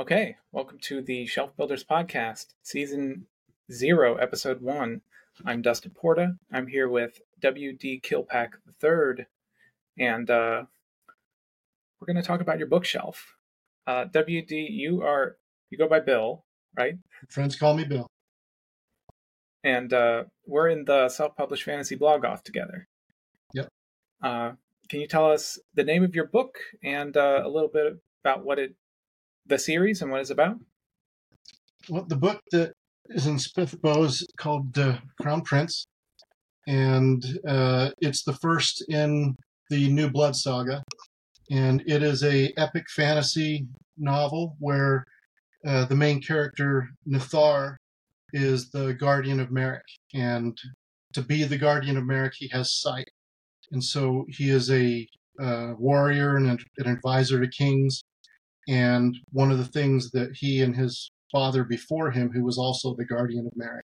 Okay, welcome to the Shelf Builders Podcast, Season 0, Episode 1. I'm Dustin Porta. I'm here with W.D. Kilpack III, and uh, we're going to talk about your bookshelf. Uh, W.D., you are, you go by Bill, right? Friends call me Bill. And uh, we're in the self published fantasy blog off together. Yep. Uh, can you tell us the name of your book and uh, a little bit about what it, the series and what it's about? Well, the book that is in Spiffbo is called uh, Crown Prince, and uh, it's the first in the New Blood saga, and it is a epic fantasy novel where uh, the main character Nathar is the guardian of Merrick, and to be the guardian of Merrick, he has sight, and so he is a uh, warrior and an advisor to kings. And one of the things that he and his father before him, who was also the guardian of Mary,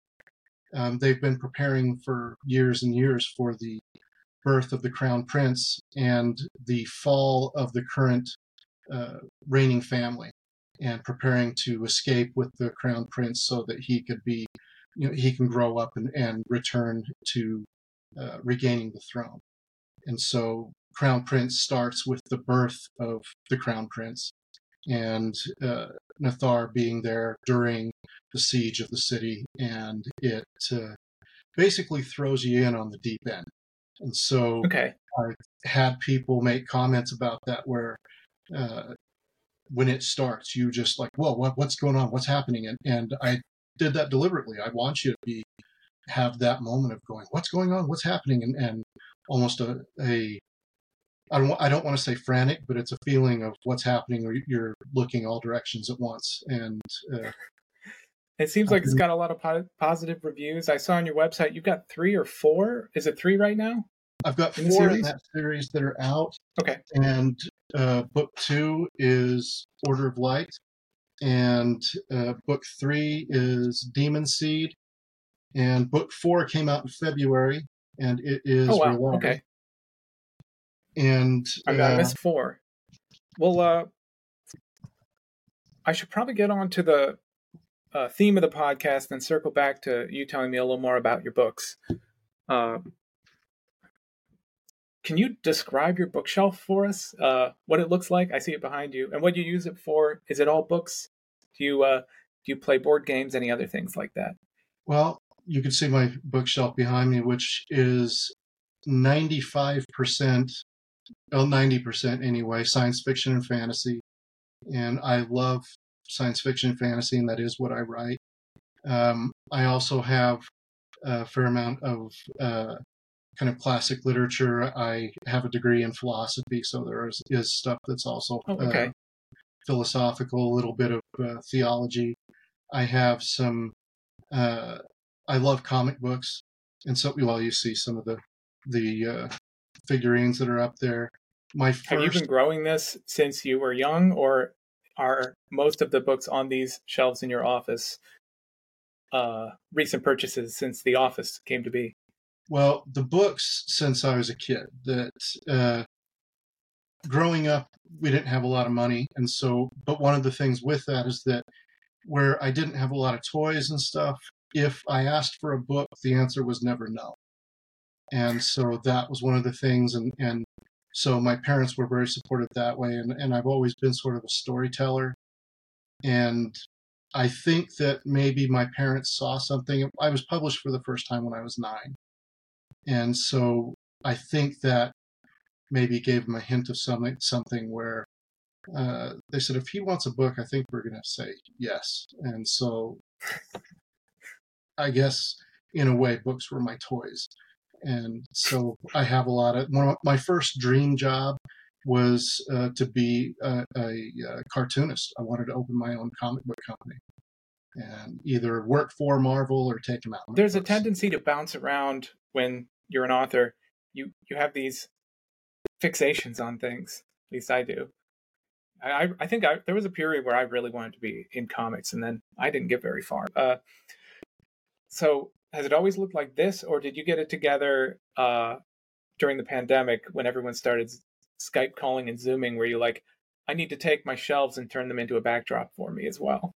um, they've been preparing for years and years for the birth of the crown prince and the fall of the current uh, reigning family and preparing to escape with the crown prince so that he could be you know he can grow up and, and return to uh, regaining the throne. And so crown prince starts with the birth of the crown prince and uh, Nethar being there during the siege of the city and it uh, basically throws you in on the deep end and so Okay. I had people make comments about that where uh, when it starts, you just like, whoa, what, what's going on? What's happening? And, and I did that deliberately. I want you to be have that moment of going, what's going on? What's happening? And, and almost a, a I don't, I don't want to say frantic, but it's a feeling of what's happening or you're looking all directions at once. And uh, It seems like it's got a lot of po- positive reviews. I saw on your website you've got three or four. Is it three right now? I've got In four in that series that are out. Okay. and uh, book two is Order of Light, and uh, book three is Demon Seed, and book four came out in February, and it is Oh, wow. Okay. And I, I uh, missed four. Well, uh, I should probably get on to the uh, theme of the podcast and circle back to you telling me a little more about your books. Uh, can you describe your bookshelf for us? Uh, what it looks like? I see it behind you, and what do you use it for? Is it all books? Do you uh, do you play board games? Any other things like that? well, you can see my bookshelf behind me, which is ninety-five percent, well, ninety percent anyway, science fiction and fantasy, and I love science fiction and fantasy, and that is what I write. Um, I also have a fair amount of uh, kind of classic literature. I have a degree in philosophy, so there is, is stuff that's also Oh, okay. uh, philosophical, a little bit of uh, theology. I have some. Uh, I love comic books, and so well, you see some of the the uh, figurines that are up there. My Have you been growing this since you were young, or are most of the books on these shelves in your office uh, recent purchases since the office came to be? Well, the books since I was a kid. That uh, growing up, we didn't have a lot of money, and so. But one of the things with that is that where I didn't have a lot of toys and stuff, if I asked for a book, the answer was never no. And so that was one of the things, and and so my parents were very supportive that way, and and I've always been sort of a storyteller, and I think that maybe my parents saw something. I was published for the first time when I was nine. And so I think that maybe gave them a hint of something, something where uh, they said, if he wants a book, I think we're going to say yes. And so I guess in a way, books were my toys. And so I have a lot of one of my first dream job was uh, to be a, a, uh cartoonist. I wanted to open my own comic book company and either work for Marvel or take them out. There's a tendency to bounce around when you're an author. You you have these fixations on things. At least I do. I I- I think I, there was a period where I really wanted to be in comics, and then I didn't get very far. Uh, so has it always looked like this, or did you get it together uh, during the pandemic when everyone started Skype calling and Zooming? Where you like, I need to take my shelves and turn them into a backdrop for me as well.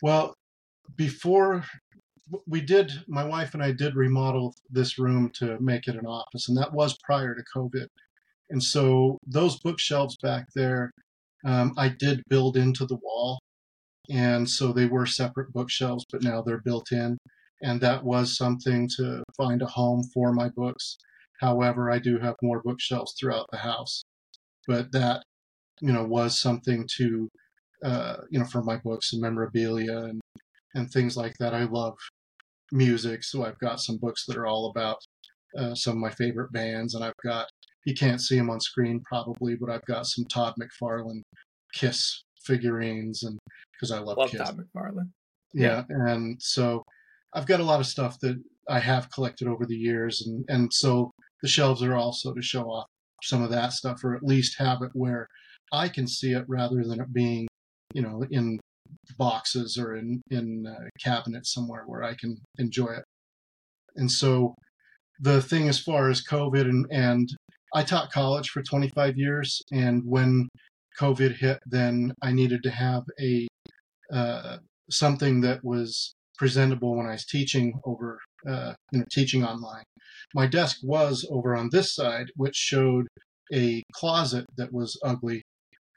Well, before we did, my wife and I did remodel this room to make it an office, and that was prior to COVID. And so those bookshelves back there, um, I did build into the wall. And so they were separate bookshelves, but now they're built in. And that was something to find a home for my books. However, I do have more bookshelves throughout the house. But that, you know, was something to, uh, you know, for my books and memorabilia and, and things like that. I love music, so I've got some books that are all about uh, some of my favorite bands, and I've got you can't see them on screen probably, but I've got some Todd McFarlane Kiss figurines, and because I love, love Kiss. Todd McFarlane. Yeah, and so I've got a lot of stuff that I have collected over the years, and and so the shelves are also to show off some of that stuff, or at least have it where I can see it rather than it being, you know, in boxes or in in uh, cabinets somewhere where I can enjoy it. And so the thing as far as COVID and and I taught college for 25 years, and when COVID hit, then I needed to have a uh, something that was presentable when I was teaching over, uh, you know, teaching online. My desk was over on this side, which showed a closet that was ugly,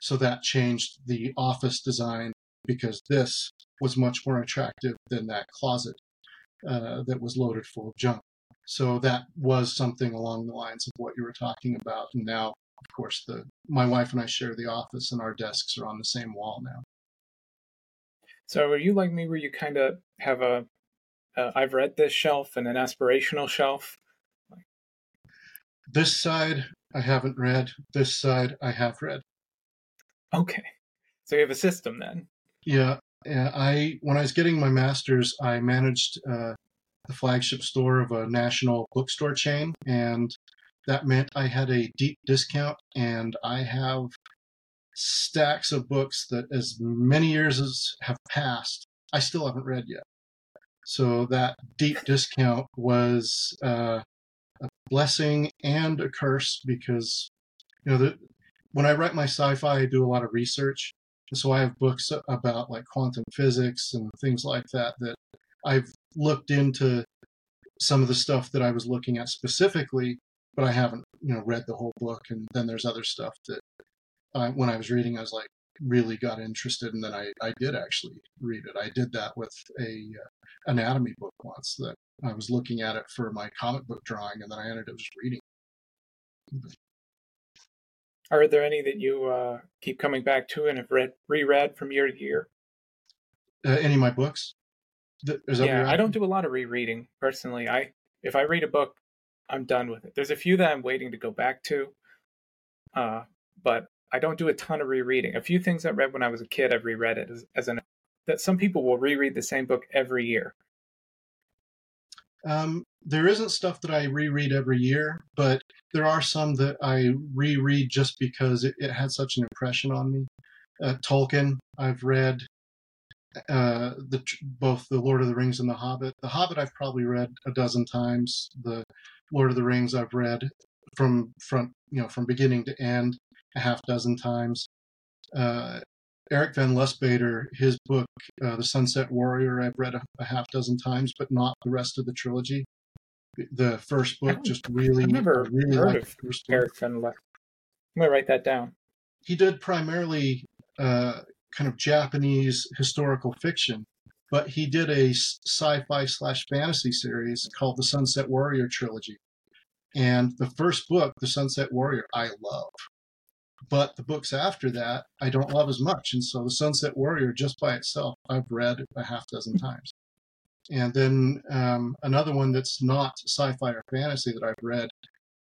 so that changed the office design because this was much more attractive than that closet uh, that was loaded full of junk. So that was something along the lines of what you were talking about. And now, of course, the my wife and I share the office, and our desks are on the same wall now. So are you like me, where you kind of have a uh, I've read this shelf and an aspirational shelf? This side I haven't read. This side I have read. Okay, so you have a system then. Yeah, yeah. I when I was getting my master's, I managed uh, the flagship store of a national bookstore chain, and that meant I had a deep discount, and I have stacks of books that, as many years as have passed, I still haven't read yet. So that deep discount was uh, a blessing and a curse because you know the, when I write my sci-fi, I do a lot of research, so I have books about like quantum physics and things like that that I've looked into some of the stuff that I was looking at specifically, but I haven't, you know, read the whole book. And then there's other stuff that I, when I was reading, I was like, really got interested, and then I, I did actually read it. I did that with a uh, anatomy book once that I was looking at it for my comic book drawing, and then I ended up just reading. Are there any that you uh, keep coming back to and have read reread from year to year? Uh, any of my books? yeah, I don't do a lot of rereading personally. I if I read a book, I'm done with it. There's a few that I'm waiting to go back to, uh, but I don't do a ton of rereading. A few things I read when I was a kid, I've reread it as, as an that some people will reread the same book every year. Um, there isn't stuff that I reread every year, but there are some that I reread just because it, it had such an impression on me. Uh, Tolkien, I've read uh, the both the Lord of the Rings and the Hobbit. The Hobbit I've probably read a dozen times. The Lord of the Rings I've read from front you know from beginning to end a half dozen times. Uh, Eric Van Lustbader, his book uh, The Sunset Warrior, I've read a, a, half dozen times, but not the rest of the trilogy. The first book just really, I've never really heard of Eric Van Lustbader. I'm gonna write that down. He did primarily uh, kind of Japanese historical fiction, but he did a sci-fi slash fantasy series called the Sunset Warrior trilogy. And the first book, The Sunset Warrior, I love. But the books after that, I don't love as much. And so The Sunset Warrior, just by itself, I've read a half dozen times. And then um, another one that's not sci fi or fantasy that I've read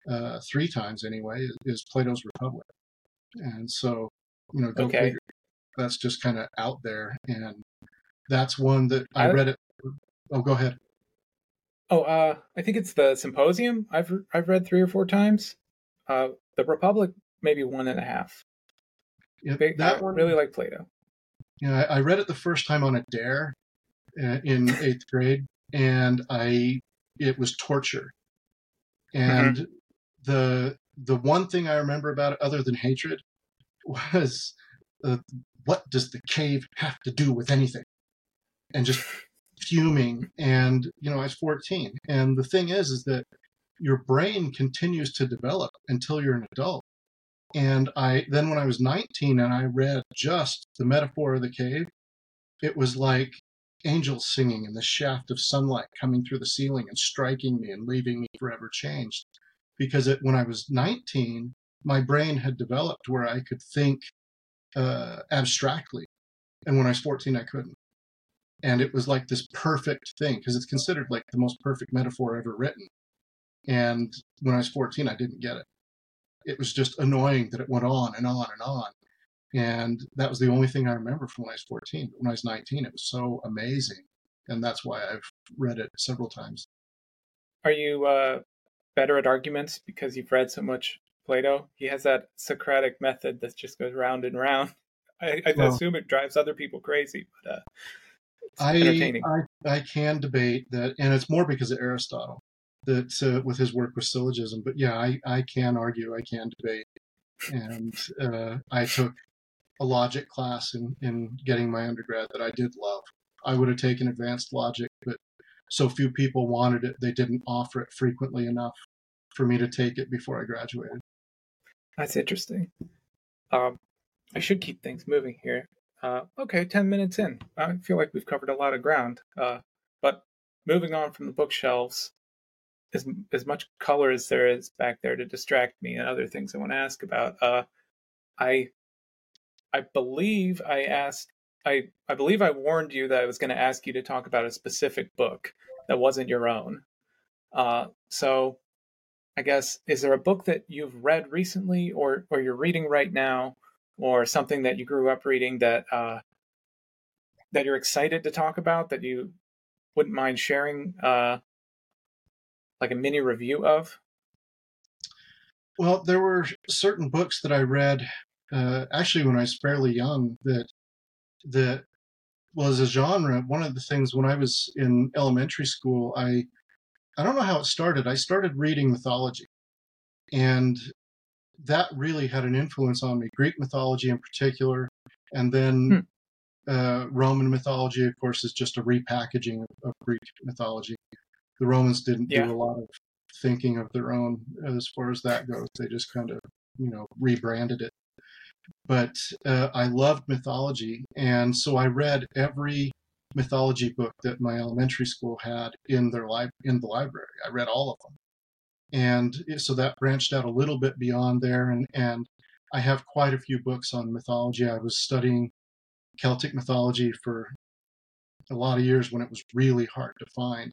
uh, three times anyway is Plato's Republic. And so, you know, go okay. figure that's just kind of out there, and that's one that I, I read it. Oh, go ahead. Oh, uh, I think it's the Symposium. I've I've read three or four times. Uh, the Republic, maybe one and a half. Yeah, Big, that I one really like Plato. Yeah, I, read it the first time on a dare uh, in eighth grade, and I it was torture. And mm-hmm. the the one thing I remember about it, other than hatred, was uh, what does the cave have to do with anything? And just fuming. And, you know, I was 14. And the thing is, is that your brain continues to develop until you're an adult. And I, then when I was 19 and I read just the metaphor of the cave, it was like angels singing and the shaft of sunlight coming through the ceiling and striking me and leaving me forever changed. Because it, when I was 19, my brain had developed where I could think uh, abstractly. And when I was 14, I couldn't. And it was like this perfect thing because it's considered like the most perfect metaphor ever written. And when I was 14, I didn't get it. It was just annoying that it went on and on and on. And that was the only thing I remember from when I was 14. But when I was 19, it was so amazing. And that's why I've read it several times. Are you uh, better at arguments because you've read so much Plato? He has that Socratic method that just goes round and round. I, I well, assume it drives other people crazy, but uh, I, I, I can debate that, and it's more because of Aristotle that uh, with his work with syllogism. But yeah, I, I can argue, I can debate, and uh, I took a logic class in in getting my undergrad that I did love. I would have taken advanced logic, but so few people wanted it, they didn't offer it frequently enough for me to take it before I graduated. That's interesting. Um, I should keep things moving here. Uh, okay, 10 minutes in. I feel like we've covered a lot of ground. Uh, but moving on from the bookshelves, as, as much color as there is back there to distract me and other things I want to ask about, uh, I I believe I asked I I believe I warned you that I was going to ask you to talk about a specific book that wasn't your own. Uh, so I guess is there a book that you've read recently or or you're reading right now or something that you grew up reading that uh, that you're excited to talk about that you wouldn't mind sharing uh, like a mini review of? Well, there were certain books that I read uh, actually when I was fairly young that that was a genre. One of the things when I was in elementary school, I I don't know how it started. I started reading mythology, and that really had an influence on me. Greek mythology in particular, and then hmm. uh, Roman mythology, of course, is just a repackaging of, of Greek mythology. The Romans didn't yeah. do a lot of thinking of their own as far as that goes. They just kind of, you know, rebranded it. But uh, I loved mythology, and so I read every mythology book that my elementary school had in their li- in the library. I read all of them, and so that branched out a little bit beyond there. And and I have quite a few books on mythology. I was studying Celtic mythology for a lot of years when it was really hard to find.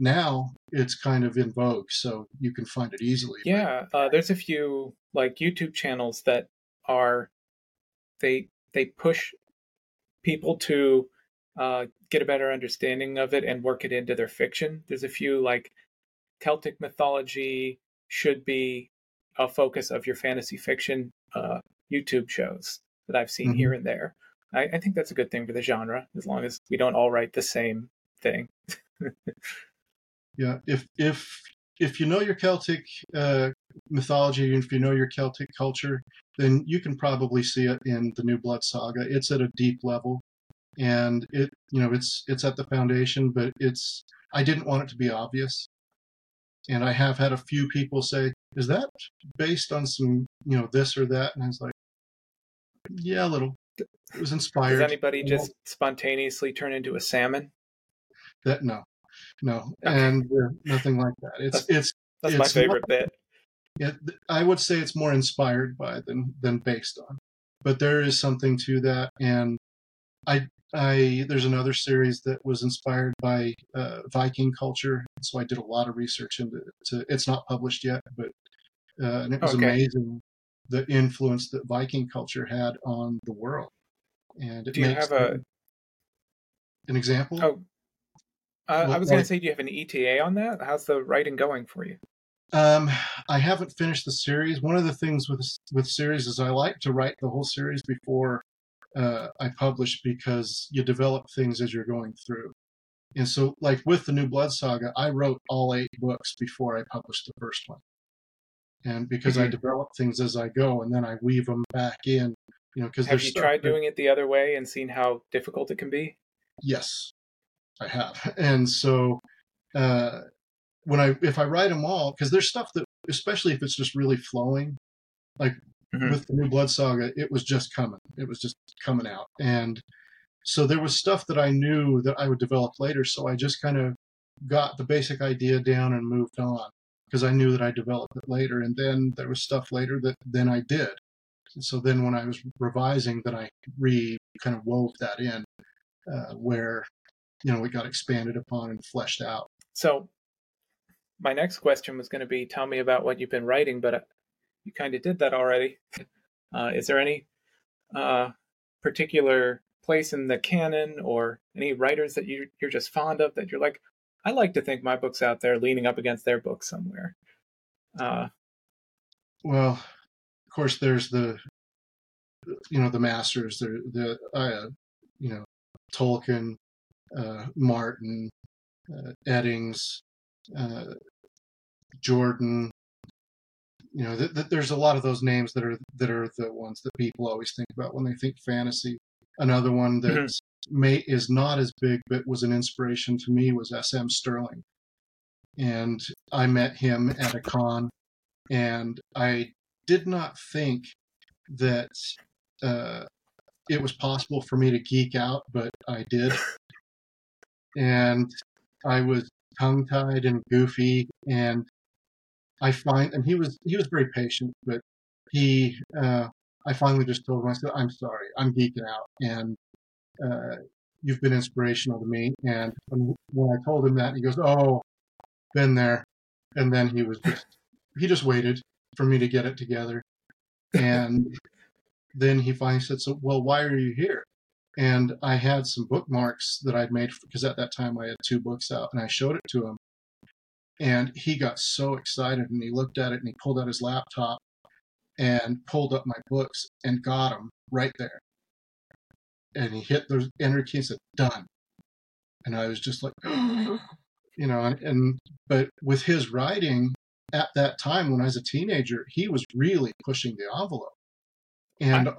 Now it's kind of in vogue, so you can find it easily. Yeah, uh, there's a few like YouTube channels that are they they push people to uh, get a better understanding of it and work it into their fiction. There's a few like Celtic mythology should be a focus of your fantasy fiction uh, YouTube shows that I've seen mm-hmm. here and there. I, I, think that's a good thing for the genre, as long as we don't all write the same thing. yeah, if if if you know your Celtic uh, mythology, if you know your Celtic culture, then you can probably see it in the New Blood Saga. It's at a deep level, and it you know it's it's at the foundation, but it's I didn't want it to be obvious. And I have had a few people say, "Is that based on some you know this or that?" And I was like, "Yeah, a little." It was inspired. Does anybody just spontaneously turn into a salmon? That no, no, okay. and uh, nothing like that. It's that's, it's that's it's my favorite more, bit. Yeah, I would say it's more inspired by than than based on, but there is something to that, and I I there's another series that was inspired by uh, Viking culture, so I did a lot of research into it. It's not published yet, but uh, and it was okay. amazing the influence that Viking culture had on the world. And it do you have a an example? Oh, uh, I was going to say, do you have an ETA on that? How's the writing going for you? Um, I haven't finished the series. One of the things with with series is I like to write the whole series before uh, I publish because you develop things as you're going through. And so, like with the New Blood Saga, I wrote all eight books before I published the first one. and because I Mhm. develop things as I go, and then I weave them back in. You know, because Have you tried doing it the other way and seen how difficult it can be? Yes, I have. And so uh, when I if I write them all, because there's stuff that, especially if it's just really flowing, like Mhm. with the new Blood Saga, it was just coming. It was just coming out, and so there was stuff that I knew that I would develop later. So I just kind of got the basic idea down and moved on because I knew that I developed it later. And then there was stuff later that then I did. And so then when I was revising, then I re kind of wove that in uh, where you know it got expanded upon and fleshed out. So, my next question was going to be tell me about what you've been writing, but uh, you kind of did that already. Uh, is there any uh, particular place in the canon or any writers that you, you're just fond of that you're like, I like to think my book's out there leaning up against their book somewhere? Uh, Well, of course, there's the you know the masters, the the uh, you know Tolkien, Martin, uh, Eddings, uh, Jordan. You know, th- th- there's a lot of those names that are that are the ones that people always think about when they think fantasy. Another one that Mhm. may is not as big, but was an inspiration to me was S.M. Stirling, and I met him at a con, and I did not think that uh, it was possible for me to geek out, but I did. And I was tongue tied and goofy, and I find, and he was he was very patient, but he, uh, I finally just told him, I said, I'm sorry, I'm geeking out, and uh, you've been inspirational to me. And when, when I told him that, he goes, Oh, been there. And then he was just, he just waited for me to get it together. And then he finally said, So, well, why are you here? And I had some bookmarks that I'd made because at that time I had two books out and I showed it to him. And he got so excited and he looked at it and he pulled out his laptop and pulled up my books and got them right there. And he hit the enter key and said, done. And I was just like, you know, and, and but with his writing at that time when I was a teenager, he was really pushing the envelope. And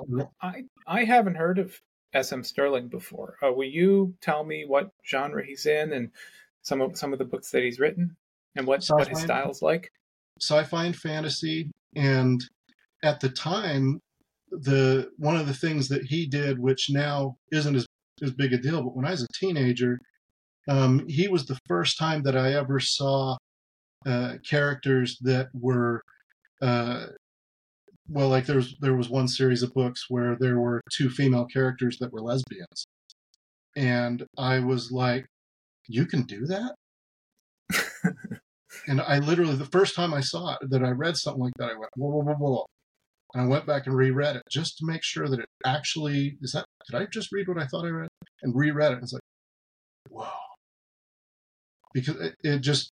I I haven't heard of S.M. Stirling before. Uh, will you tell me what genre he's in and some of some of the books that he's written and what what his Sci-fi. style's like? sci-fi and fantasy and at the time the one of the things that he did which now isn't as, as big a deal but when i was a teenager um, he was the first time that i ever saw uh, characters that were uh, well like there was there was one series of books where there were two female characters that were lesbians and i was like you can do that and I literally, the first time I saw it, that I read something like that, I went, whoa, whoa, whoa, whoa. And I went back and reread it just to make sure that it actually, is that, did I just read what I thought I read? And reread it. And it's like, whoa. Because it, it just,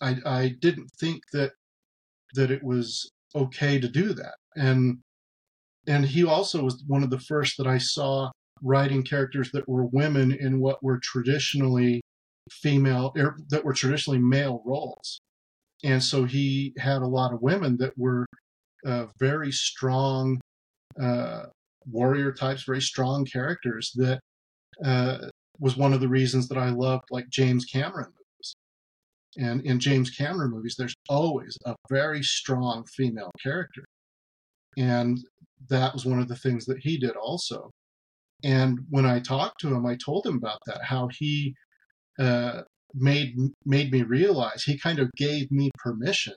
I, I didn't think that, that it was okay to do that. And, and he also was one of the first that I saw writing characters that were women in what were traditionally female er, that were traditionally male roles. And so he had a lot of women that were uh, very strong uh, warrior types very strong characters that uh, was one of the reasons that i loved like james cameron movies. And in james cameron movies there's always a very strong female character and that was one of the things that he did also. And when i talked to him i told him about that how he uh, made made me realize he kind of gave me permission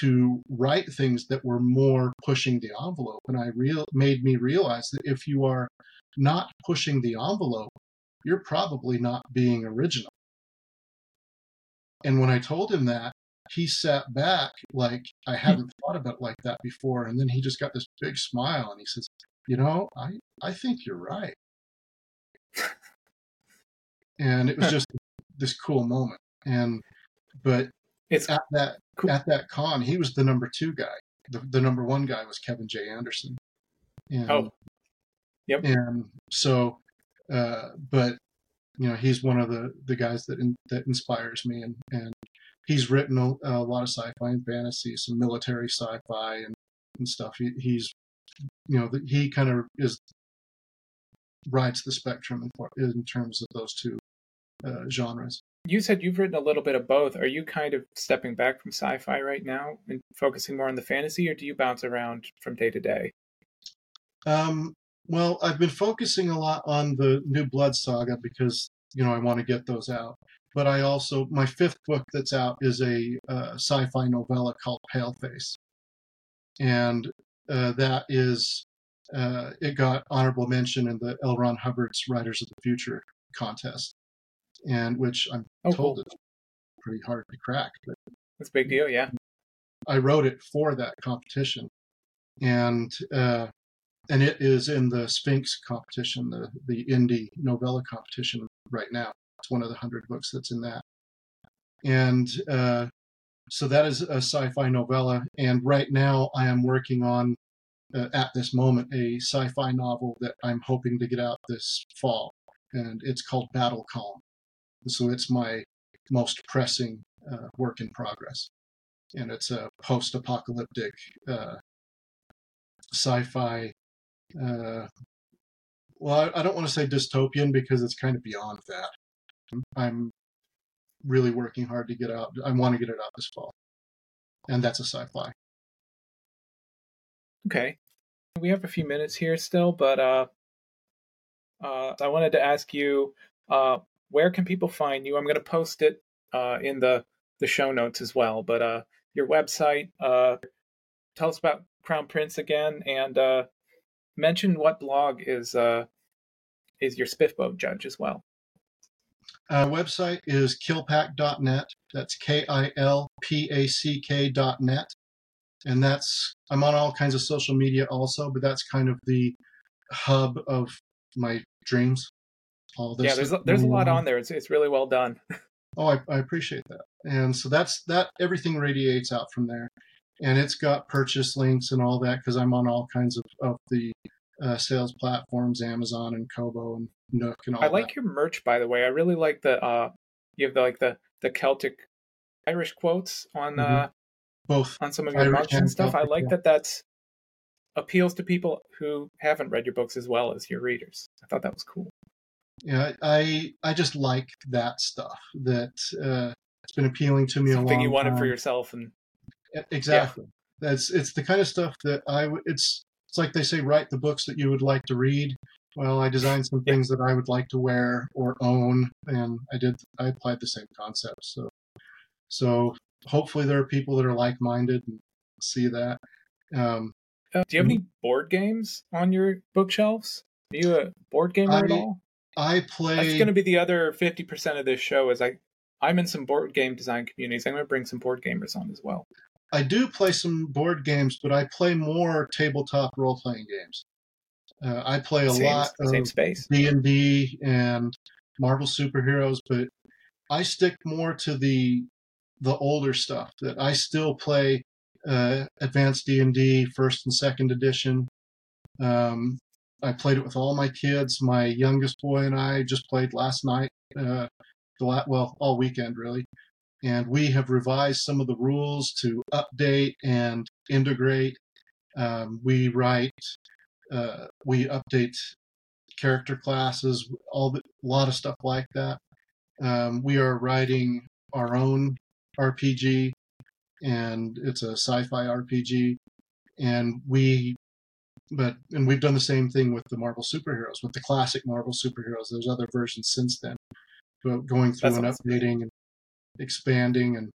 to write things that were more pushing the envelope. And i real made me realize that if you are not pushing the envelope you're probably not being original. And when i told him that he sat back like i hadn't thought about it like that before and then he just got this big smile and he says you know i i think you're right and it was just this cool moment and but It's at that cool. at that con he was the number two guy the, the number one guy was kevin j anderson and, Oh. Yep. and so uh but you know he's one of the the guys that in, that inspires me and and he's written a, a lot of sci-fi and fantasy, some military sci-fi and, and stuff. He, he's you know he kind of is rides the spectrum in, in terms of those two uh, genres. You said you've written a little bit of both. Are you kind of stepping back from sci-fi right now and focusing more on the fantasy, or do you bounce around from day to day? Um, well, I've been focusing a lot on the New Blood saga because you know I want to get those out. But I also my fifth book that's out is a uh, sci-fi novella called Paleface, and uh, that is uh, it got honorable mention in the L. Ron Hubbard's Writers of the Future contest, and which I'm oh, told cool. is pretty hard to crack. But that's a big deal, yeah. I wrote it for that competition, and uh, and it is in the SFINCS competition, the the indie novella competition right now. It's one of the hundred books that's in that, and uh, so that is a sci-fi novella. And right now, I am working on uh, at this moment a sci-fi novel that I'm hoping to get out this fall, and it's called Battle Calm. So it's my most pressing uh, work in progress, and it's a post-apocalyptic uh, sci-fi uh, well, I, I don't want to say dystopian because it's kind of beyond that. I'm really working hard to get out. I want to get it out this fall, and that's a sci-fi. Okay, we have a few minutes here still, but uh, uh, I wanted to ask you, uh, where can people find you? I'm going to post it uh, in the the show notes as well. But uh, your website, uh, tell us about Crown Prince again, and uh, mention what blog is uh, is your Spiffbo judge as well. Our website is kilpack.net. That's K I L P A C K.net. And that's, I'm on all kinds of social media also, but that's kind of the hub of my dreams. All this. Yeah, there's, there's a lot on there. It's, it's really well done. oh, I, I appreciate that. And so that's, that, everything radiates out from there and it's got purchase links and all that because I'm on all kinds of, of the uh, sales platforms, Amazon and Kobo and Nook and all. I like your merch, by the way. I really like the uh, you have the like the the Celtic Irish quotes on mm-hmm. uh both on some of your Irish mugs and stuff. Celtic, I like yeah. that that's appeals to people who haven't read your books as well as your readers. I thought that was cool. Yeah, I I just like that stuff that uh, it's been appealing to me Something a long you wanted time. for yourself and Exactly. Yeah. That's it's the kind of stuff that I it's it's like they say write the books that you would like to read. Well, I designed some things that I would like to wear or own, and I did. I applied the same concept. So, so hopefully there are people that are like-minded and see that. Um, uh, do you have any board games on your bookshelves? Are you a board gamer I, at all? I play. That's going to be the other fifty percent of this show. Is I, I'm in some board game design communities. I'm going to bring some board gamers on as well. I do play some board games, but I play more tabletop role playing games. Uh, I play a same, lot of space. D and D and Marvel superheroes, but I stick more to the the older stuff. That I still play uh, Advanced D and D, first and second edition. Um, I played it with all my kids. My youngest boy and I just played last night. Uh, well, all weekend really and we have revised some of the rules to update and integrate. Um, we write, uh, we update character classes, all the, a lot of stuff like that. Um, we are writing our own RPG, and it's a sci-fi RPG, and we, but and we've done the same thing with the Marvel superheroes, with the classic Marvel superheroes. There's other versions since then, but going through That's and awesome. updating and expanding and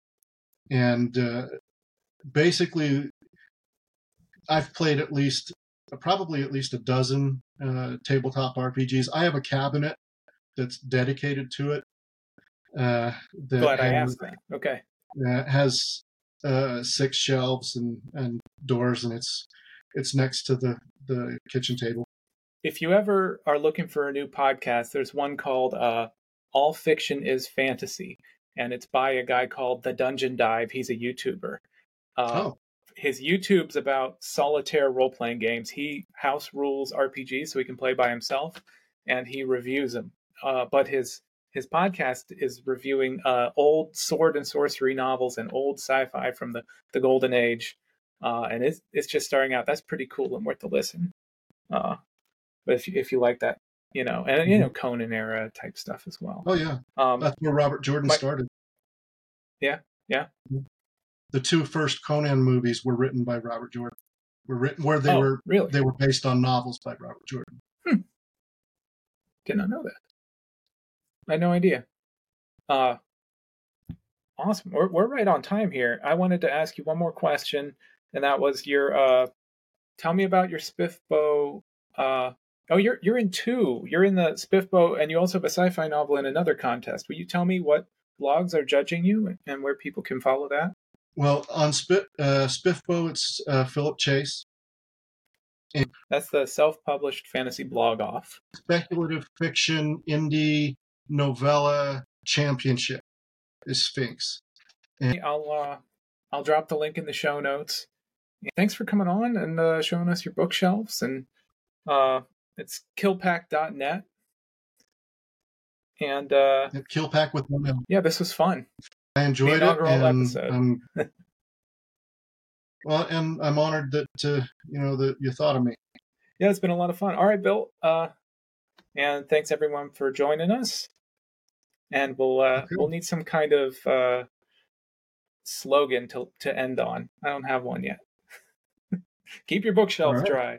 and uh, basically I've played at least probably at least a dozen uh, tabletop RPGs. I have a cabinet that's dedicated to it. Uh, that Glad I asked that. Okay. Uh, has uh, six shelves and, and doors, and it's it's next to the the kitchen table. If you ever are looking for a new podcast, there's one called uh, "All Fiction Is Fantasy," and it's by a guy called The Dungeon Dive. He's a YouTuber. Uh, oh. His YouTube's about solitaire role playing games. He house rules RPGs so he can play by himself, and he reviews them. Uh, but his his podcast is reviewing uh, old sword and sorcery novels and old sci-fi from the, the golden age, uh, and it's it's just starting out. That's pretty cool and worth a listen. Uh, but if you, if you like that, you know, and you know Conan era type stuff as well. Oh yeah, Um, that's where Robert Jordan started. Yeah, yeah. The two first Conan movies were written by Robert Jordan. Were written where they oh, were really they were based on novels by Robert Jordan. did not know that. I had no idea. Uh, awesome. We're we're right on time here. I wanted to ask you one more question, and that was your uh, tell me about your Spiffbo. Uh, oh, you're you're in two. You're in the Spiffbo, and you also have a sci-fi novel in another contest. Will you tell me what blogs are judging you and where people can follow that? Well, on uh, Spiffbo, it's uh, Philip Chase. That's the self-published fantasy blog off. Speculative fiction, indie, novella championship is SFINCS. I'll uh, I'll drop the link in the show notes. Thanks for coming on and uh, showing us your bookshelves and uh, it's kilpack.net. And uh, Kill Pack with one M. yeah, this was fun. I enjoyed it, inaugural and episode. I'm, well, and I'm honored that uh, you know that you thought of me. Yeah, it's been a lot of fun. All right, Bill. Uh, and thanks everyone for joining us. And we'll uh, Okay. we'll need some kind of uh, slogan to to end on. I don't have one yet. Keep your bookshelves right. dry.